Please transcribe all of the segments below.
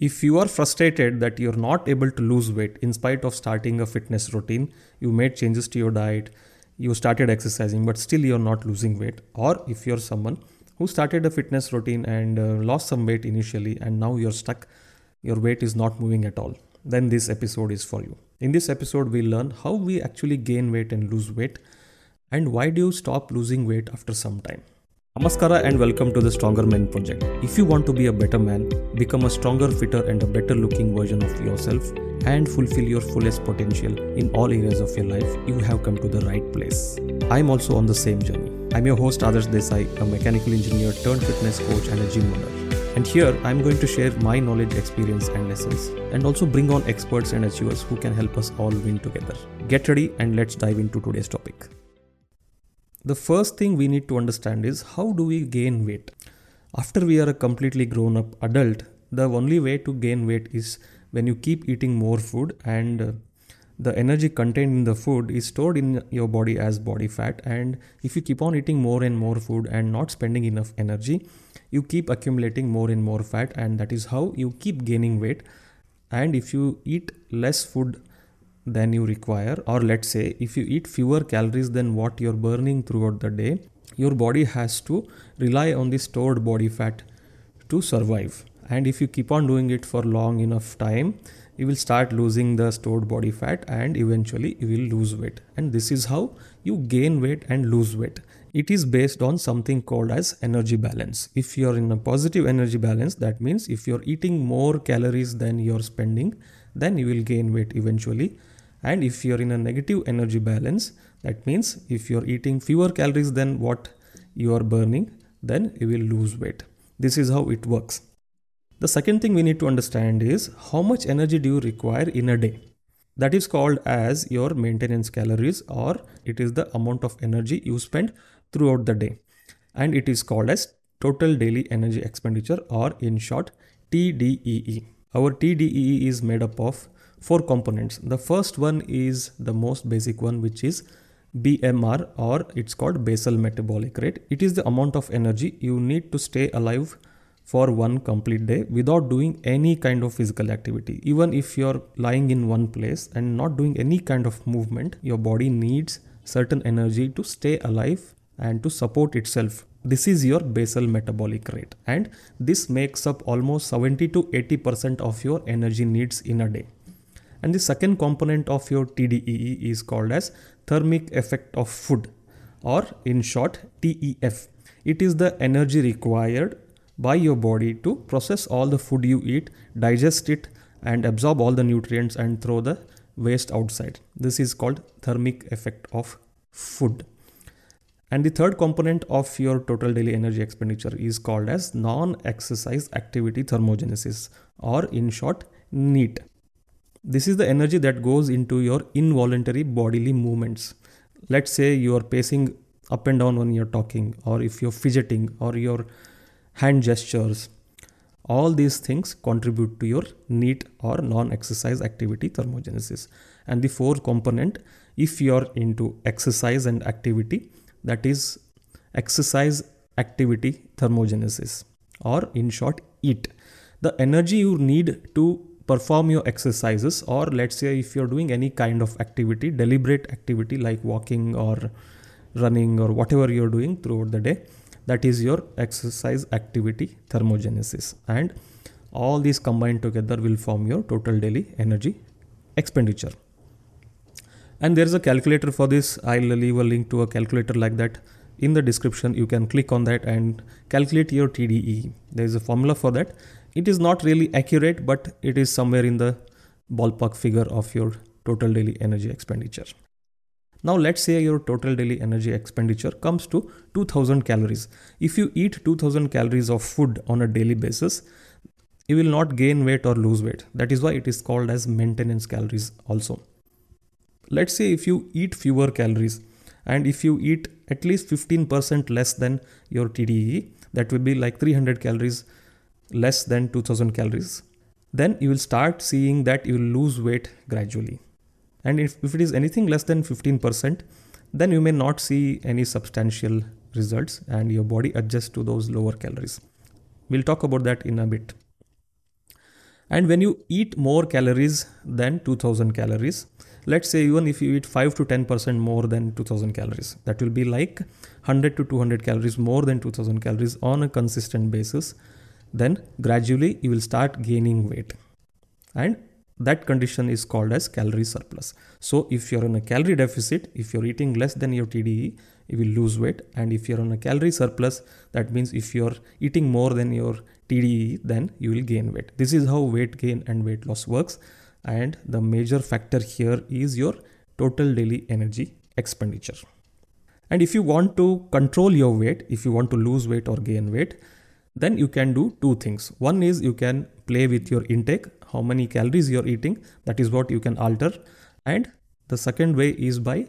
If you are frustrated that you're not able to lose weight in spite of starting a fitness routine, you made changes to your diet, you started exercising, but still you're not losing weight, or if you're someone who started a fitness routine and uh, lost some weight initially and now you're stuck, your weight is not moving at all, then this episode is for you. In this episode, we learn how we actually gain weight and lose weight, and why do you stop losing weight after some time. Namaskara and welcome to the Stronger Men Project. If you want to be a better man, become a stronger, fitter, and a better looking version of yourself, and fulfill your fullest potential in all areas of your life, you have come to the right place. I'm also on the same journey. I'm your host Adarsh Desai, a mechanical engineer turned fitness coach and a gym owner. And here I'm going to share my knowledge, experience, and lessons, and also bring on experts and achievers who can help us all win together. Get ready and let's dive into today's topic the first thing we need to understand is how do we gain weight? After we are a completely grown up adult, the only way to gain weight is when you keep eating more food and uh, the energy contained in the food is stored in your body as body fat and if you keep on eating more and more food and not spending enough energy you keep accumulating more and more fat and that is how you keep gaining weight and if you eat less food than you require. Or let's say if you eat fewer calories than what you're burning throughout the day your body has to rely on the stored body fat to survive. And if you keep on doing it for long enough time you will start losing the stored body fat and eventually you will lose weight. And this is how you gain weight and lose weight. It is based on something called as energy balance. If you're in a positive energy balance that means if you're eating more calories than you're spending then you will gain weight eventually and if you're in a negative energy balance that means if you're eating fewer calories than what you are burning then you will lose weight. This is how it works. The second thing we need to understand is how much energy do you require in a day? That is called as your maintenance calories or it is the amount of energy you spend throughout the day. And it is called as total daily energy expenditure or in short TDEE our TDEE is made up of four components. The first one is the most basic one, which is BMR or it's called basal metabolic rate. It is the amount of energy you need to stay alive for one complete day without doing any kind of physical activity. Even if you're lying in one place and not doing any kind of movement, your body needs certain energy to stay alive and to support itself. This is your basal metabolic rate, and this makes up almost 70 to 80% of your energy needs in a day. And the second component of your TDEE is called as thermic effect of food or in short TEF. It is the energy required by your body to process all the food you eat, digest it and absorb all the nutrients and throw the waste outside. This is called thermic effect of food. And the third component of your total daily energy expenditure is called as non-exercise activity thermogenesis or in short NEAT. This is the energy that goes into your involuntary bodily movements. Let's say you are pacing up and down when you're talking, or if you're fidgeting, or your hand gestures. All these things contribute to your NEAT or non exercise activity thermogenesis. And the fourth component, if you're into exercise and activity, that is exercise activity thermogenesis, or in short, EAT. The energy you need to perform your exercises or let's say if you're doing any kind of activity deliberate activity like walking or running or whatever you're doing throughout the day that is your exercise activity thermogenesis. And all these combined together will form your total daily energy expenditure. And there is a calculator for this. I'll leave a link to a calculator like that in the description you can click on that and calculate your tde there is a formula for that it is not really accurate, but it is somewhere in the ballpark figure of your total daily energy expenditure. Now let's say your total daily energy expenditure comes to 2000 calories. If you eat 2000 calories of food on a daily basis, you will not gain weight or lose weight. That is why it is called as maintenance calories also. Let's say if you eat fewer calories and if you eat at least 15% less than your TDE, that will be like 300 calories less than 2000 calories, then you will start seeing that you will lose weight gradually. And if, if it is anything less than 15%, then you may not see any substantial results and your body adjusts to those lower calories. We'll talk about that in a bit. And when you eat more calories than 2000 calories, let's say even if you eat 5 to 10% more than 2000 calories, that will be like 100 to 200 calories more than 2000 calories on a consistent basis, then gradually you will start gaining weight. And that condition is called as calorie surplus. So if you're in a calorie deficit, if you're eating less than your TDE, you will lose weight. And if you're on a calorie surplus, that means if you're eating more than your TDE, then you will gain weight. This is how weight gain and weight loss works. And the major factor here is your total daily energy expenditure. And if you want to control your weight, if you want to lose weight or gain weight, then you can do two things. One is you can play with your intake, how many calories you're eating, that is what you can alter. And the second way is by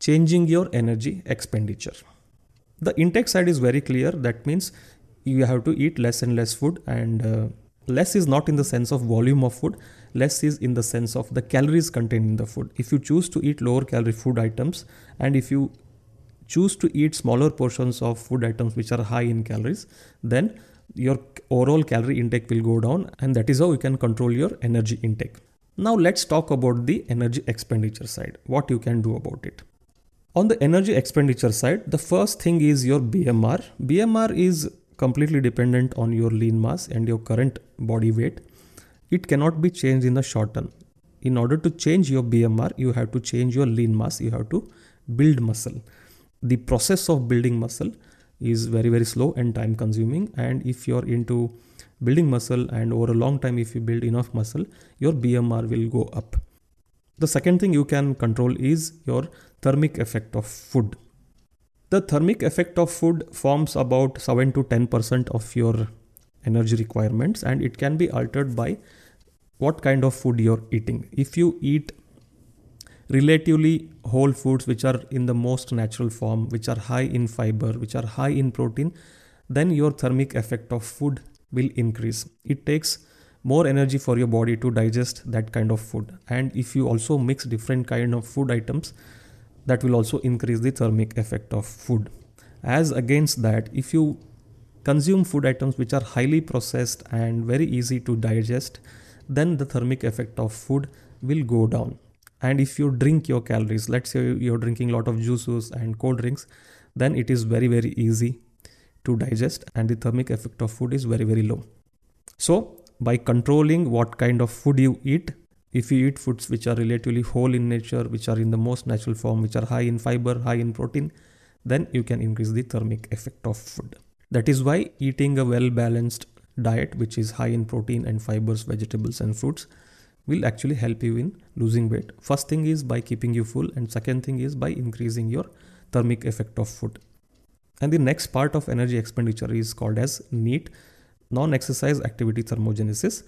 changing your energy expenditure. The intake side is very clear. That means you have to eat less and less food and uh, less is not in the sense of volume of food less is in the sense of the calories contained in the food. If you choose to eat lower calorie food items and if you choose to eat smaller portions of food items which are high in calories then your overall calorie intake will go down and that is how you can control your energy intake. Now let's talk about the energy expenditure side what you can do about it. On the energy expenditure side the first thing is your bmr bmr is completely dependent on your lean mass and your current body weight, it cannot be changed in the short term. In order to change your BMR, you have to change your lean mass, you have to build muscle. The process of building muscle is very, very slow and time consuming. And if you're into building muscle and over a long time, if you build enough muscle, your BMR will go up. The second thing you can control is your thermic effect of food. The thermic effect of food forms about 7 to 10% of your energy requirements and it can be altered by what kind of food you're eating. If you eat relatively whole foods which are in the most natural form, which are high in fiber, which are high in protein, then your thermic effect of food will increase. It takes more energy for your body to digest that kind of food. And if you also mix different kind of food items, that will also increase the thermic effect of food. As against that, if you consume food items which are highly processed and very easy to digest, then the thermic effect of food will go down. And if you drink your calories, let's say you're drinking a lot of juices and cold drinks, then it is very, very easy to digest and the thermic effect of food is very, very low. So, by controlling what kind of food you eat, if you eat foods which are relatively whole in nature, which are in the most natural form, which are high in fiber, high in protein, then you can increase the thermic effect of food. That is why eating a well balanced diet, which is high in protein and fibers, vegetables, and fruits, will actually help you in losing weight. First thing is by keeping you full, and second thing is by increasing your thermic effect of food. And the next part of energy expenditure is called as NEAT, non exercise activity thermogenesis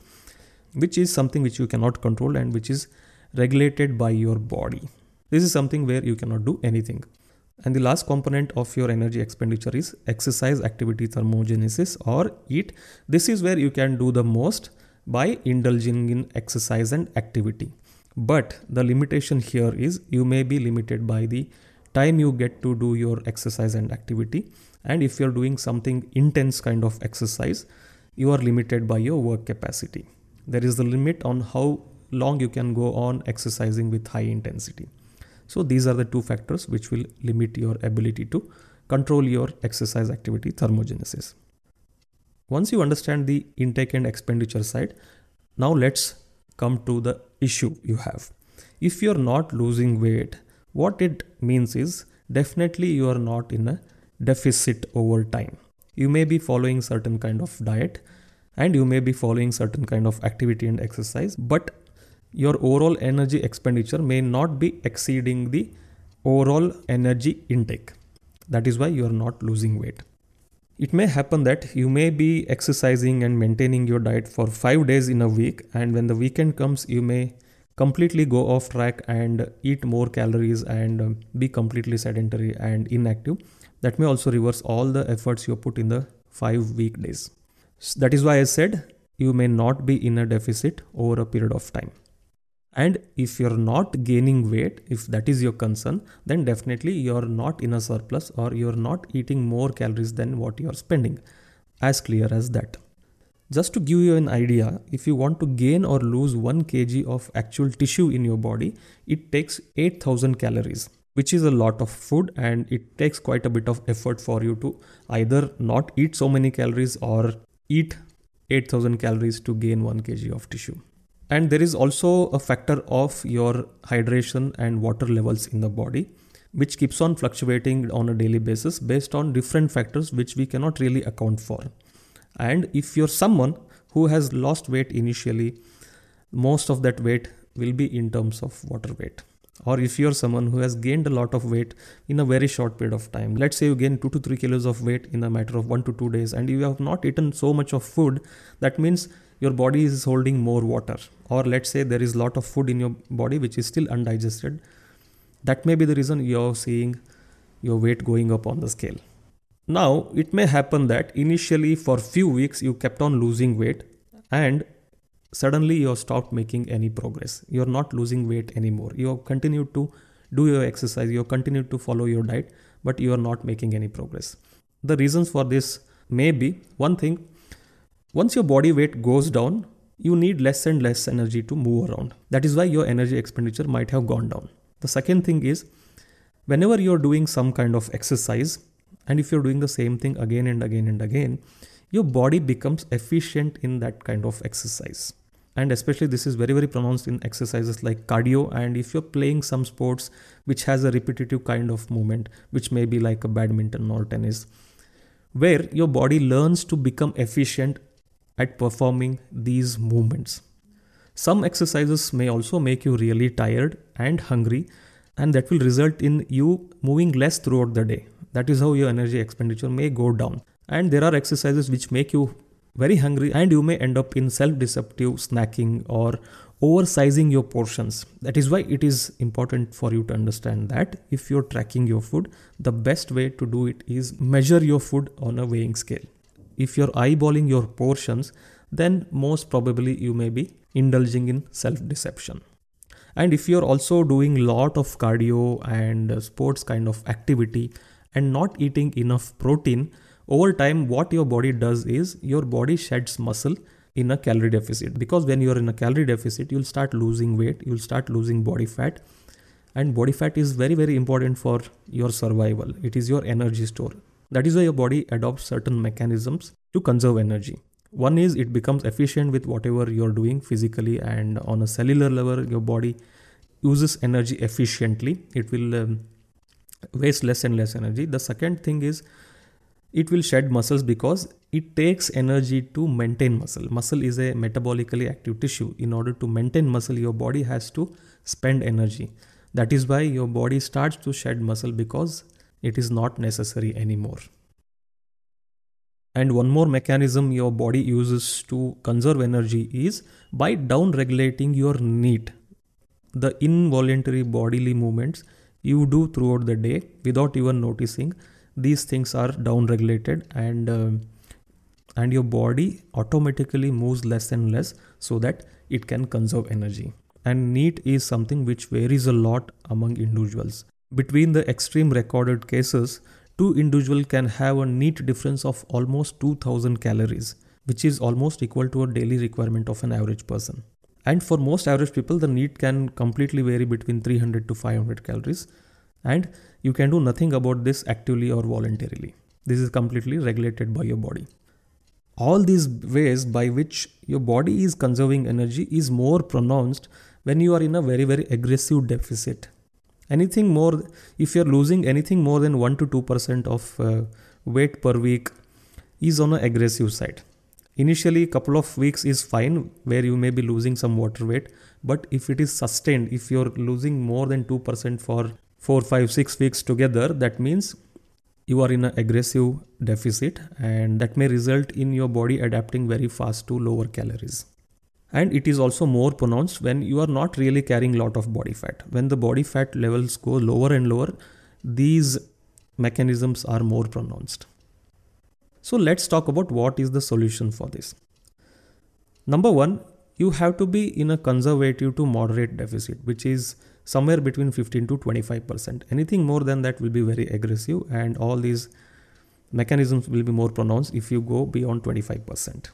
which is something which you cannot control and which is regulated by your body. This is something where you cannot do anything. And the last component of your energy expenditure is exercise activity thermogenesis or EAT. This is where you can do the most by indulging in exercise and activity. But the limitation here is you may be limited by the time you get to do your exercise and activity. And if you're doing something intense kind of exercise, you are limited by your work capacity there is the limit on how long you can go on exercising with high intensity. So these are the two factors which will limit your ability to control your exercise activity thermogenesis. Once you understand the intake and expenditure side, now let's come to the issue you have. If you're not losing weight, what it means is definitely you are not in a deficit over time. You may be following certain kind of diet and you may be following certain kind of activity and exercise but your overall energy expenditure may not be exceeding the overall energy intake. That is why you are not losing weight. It may happen that you may be exercising and maintaining your diet for 5 days in a week and when the weekend comes you may completely go off track and eat more calories and um, be completely sedentary and inactive. That may also reverse all the efforts you put in the 5 weekdays that is why I said you may not be in a deficit over a period of time. And if you're not gaining weight, if that is your concern, then definitely you're not in a surplus or you're not eating more calories than what you're spending. As clear as that. Just to give you an idea, if you want to gain or lose 1 kg of actual tissue in your body, it takes 8000 calories, which is a lot of food and it takes quite a bit of effort for you to either not eat so many calories or eat 8000 calories to gain 1 kg of tissue. And there is also a factor of your hydration and water levels in the body, which keeps on fluctuating on a daily basis based on different factors which we cannot really account for. And if you're someone who has lost weight initially, most of that weight will be in terms of water weight. Or if you're someone who has gained a lot of weight in a very short period of time, let's say you gain 2 to 3 kilos of weight in a matter of 1 to 2 days, and you have not eaten so much of food, that means your body is holding more water. Or let's say there is lot of food in your body which is still undigested. That may be the reason you're seeing your weight going up on the scale. Now, it may happen that initially for few weeks you kept on losing weight and suddenly you have stopped making any progress. You're not losing weight anymore. You have continued to do your exercise, you have continued to follow your diet, but you are not making any progress. The reasons for this may be one thing, once your body weight goes down, you need less and less energy to move around. That is why your energy expenditure might have gone down. The second thing is, whenever you're doing some kind of exercise, and if you're doing the same thing again and again and again, your body becomes efficient in that kind of exercise. And especially, this is very, very pronounced in exercises like cardio. And if you're playing some sports which has a repetitive kind of movement, which may be like a badminton or tennis, where your body learns to become efficient at performing these movements. Some exercises may also make you really tired and hungry, and that will result in you moving less throughout the day. That is how your energy expenditure may go down. And there are exercises which make you very hungry, and you may end up in self deceptive snacking or oversizing your portions. That is why it is important for you to understand that if you're tracking your food, the best way to do it is measure your food on a weighing scale. If you're eyeballing your portions, then most probably you may be indulging in self deception and if you're also doing lot of cardio and sports kind of activity and not eating enough protein, over time, what your body does is your body sheds muscle in a calorie deficit. Because when you're in a calorie deficit, you'll start losing weight, you'll start losing body fat. And body fat is very, very important for your survival. It is your energy store. That is why your body adopts certain mechanisms to conserve energy. One is it becomes efficient with whatever you're doing physically, and on a cellular level, your body uses energy efficiently. It will um, waste less and less energy. The second thing is it will shed muscles because it takes energy to maintain muscle. Muscle is a metabolically active tissue. In order to maintain muscle, your body has to spend energy. That is why your body starts to shed muscle because it is not necessary anymore. And one more mechanism your body uses to conserve energy is by down regulating your NEAT, the involuntary bodily movements you do throughout the day without even noticing these things are down regulated and uh, and your body automatically moves less and less so that it can conserve energy and NEAT is something which varies a lot among individuals between the extreme recorded cases two individuals can have a NEAT difference of almost 2000 calories which is almost equal to a daily requirement of an average person and for most average people, the NEAT can completely vary between 300 to 500 calories. And you can do nothing about this actively or voluntarily. This is completely regulated by your body. All these ways by which your body is conserving energy is more pronounced when you are in a very, very aggressive deficit. Anything more, if you're losing anything more than 1 to 2% of uh, weight per week, is on an aggressive side initially couple of weeks is fine where you may be losing some water weight but if it is sustained if you're losing more than 2% for 4 5 6 weeks together that means you are in an aggressive deficit and that may result in your body adapting very fast to lower calories. And it is also more pronounced when you are not really carrying a lot of body fat. When the body fat levels go lower and lower these mechanisms are more pronounced. So let's talk about what is the solution for this. Number one, you have to be in a conservative to moderate deficit, which is somewhere between 15 to 25%. Anything more than that will be very aggressive, and all these mechanisms will be more pronounced if you go beyond 25%.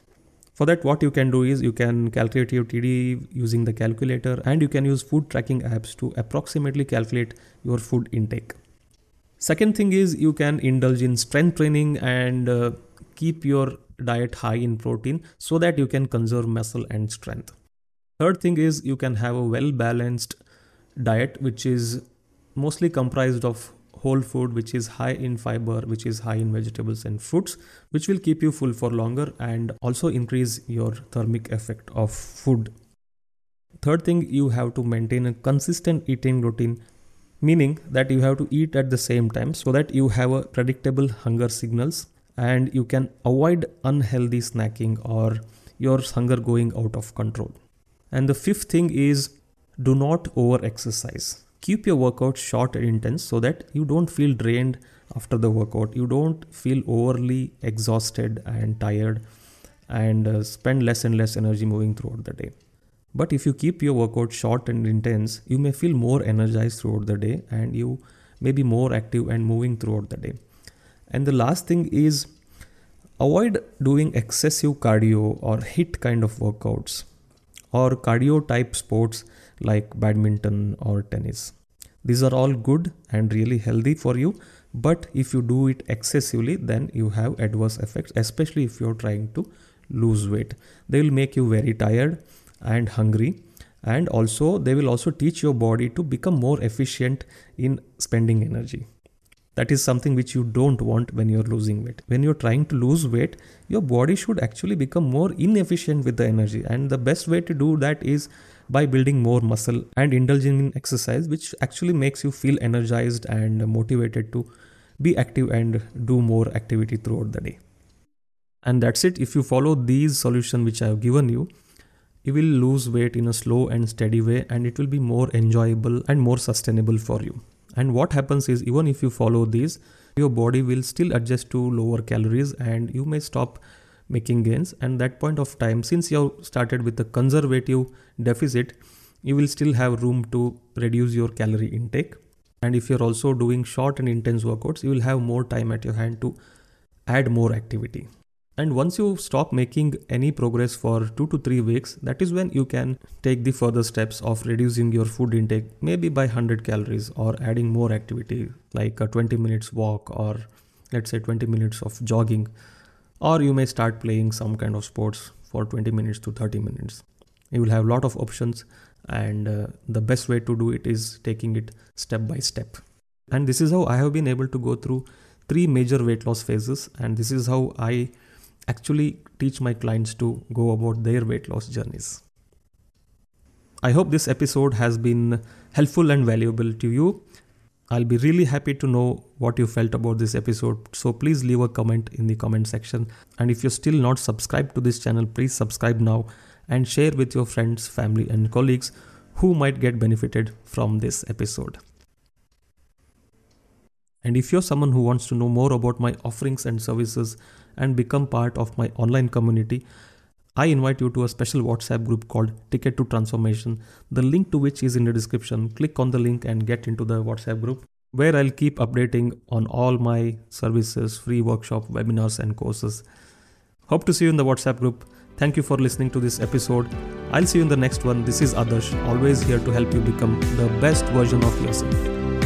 For that, what you can do is you can calculate your TD using the calculator and you can use food tracking apps to approximately calculate your food intake. Second thing is you can indulge in strength training and uh, keep your diet high in protein so that you can conserve muscle and strength. Third thing is you can have a well balanced diet which is mostly comprised of whole food which is high in fiber which is high in vegetables and fruits which will keep you full for longer and also increase your thermic effect of food. Third thing you have to maintain a consistent eating routine meaning that you have to eat at the same time so that you have a predictable hunger signals and you can avoid unhealthy snacking or your hunger going out of control. And the fifth thing is do not over exercise keep your workout short and intense so that you don't feel drained after the workout. You don't feel overly exhausted and tired and uh, spend less and less energy moving throughout the day. But if you keep your workout short and intense you may feel more energized throughout the day and you may be more active and moving throughout the day. And the last thing is avoid doing excessive cardio or HIIT kind of workouts or cardio type sports like badminton or tennis. These are all good and really healthy for you, but if you do it excessively, then you have adverse effects, especially if you're trying to lose weight. They will make you very tired and hungry and also they will also teach your body to become more efficient in spending energy that is something which you don't want when you're losing weight when you're trying to lose weight your body should actually become more inefficient with the energy and the best way to do that is by building more muscle and indulging in exercise which actually makes you feel energized and motivated to be active and do more activity throughout the day. And that's it. If you follow these solutions which i have given you you will lose weight in a slow and steady way and it will be more enjoyable and more sustainable for you. And what happens is even if you follow these your body will still adjust to lower calories and you may stop making gains. And that point of time since you started with a conservative deficit you will still have room to reduce your calorie intake. And if you're also doing short and intense workouts you will have more time at your hand to add more activity. And once you stop making any progress for 2 to 3 weeks, that is when you can take the further steps of reducing your food intake, maybe by 100 calories or adding more activity like a 20 minutes walk or let's say 20 minutes of jogging. Or you may start playing some kind of sports for 20 minutes to 30 minutes. You will have a lot of options, and uh, the best way to do it is taking it step by step. And this is how I have been able to go through three major weight loss phases, and this is how I actually teach my clients to go about their weight loss journeys. I hope this episode has been helpful and valuable to you. I'll be really happy to know what you felt about this episode. So please leave a comment in the comment section. And if you're still not subscribed to this channel, please subscribe now and share with your friends, family, and colleagues who might get benefited from this episode. And if you're someone who wants to know more about my offerings and services and become part of my online community, I invite you to a special WhatsApp group called Ticket to Transformation, the link to which is in the description. Click on the link and get into the WhatsApp group where I'll keep updating on all my services, free workshop, webinars, and courses. Hope to see you in the WhatsApp group. Thank you for listening to this episode. I'll see you in the next one. This is Adarsh, always here to help you become the best version of yourself.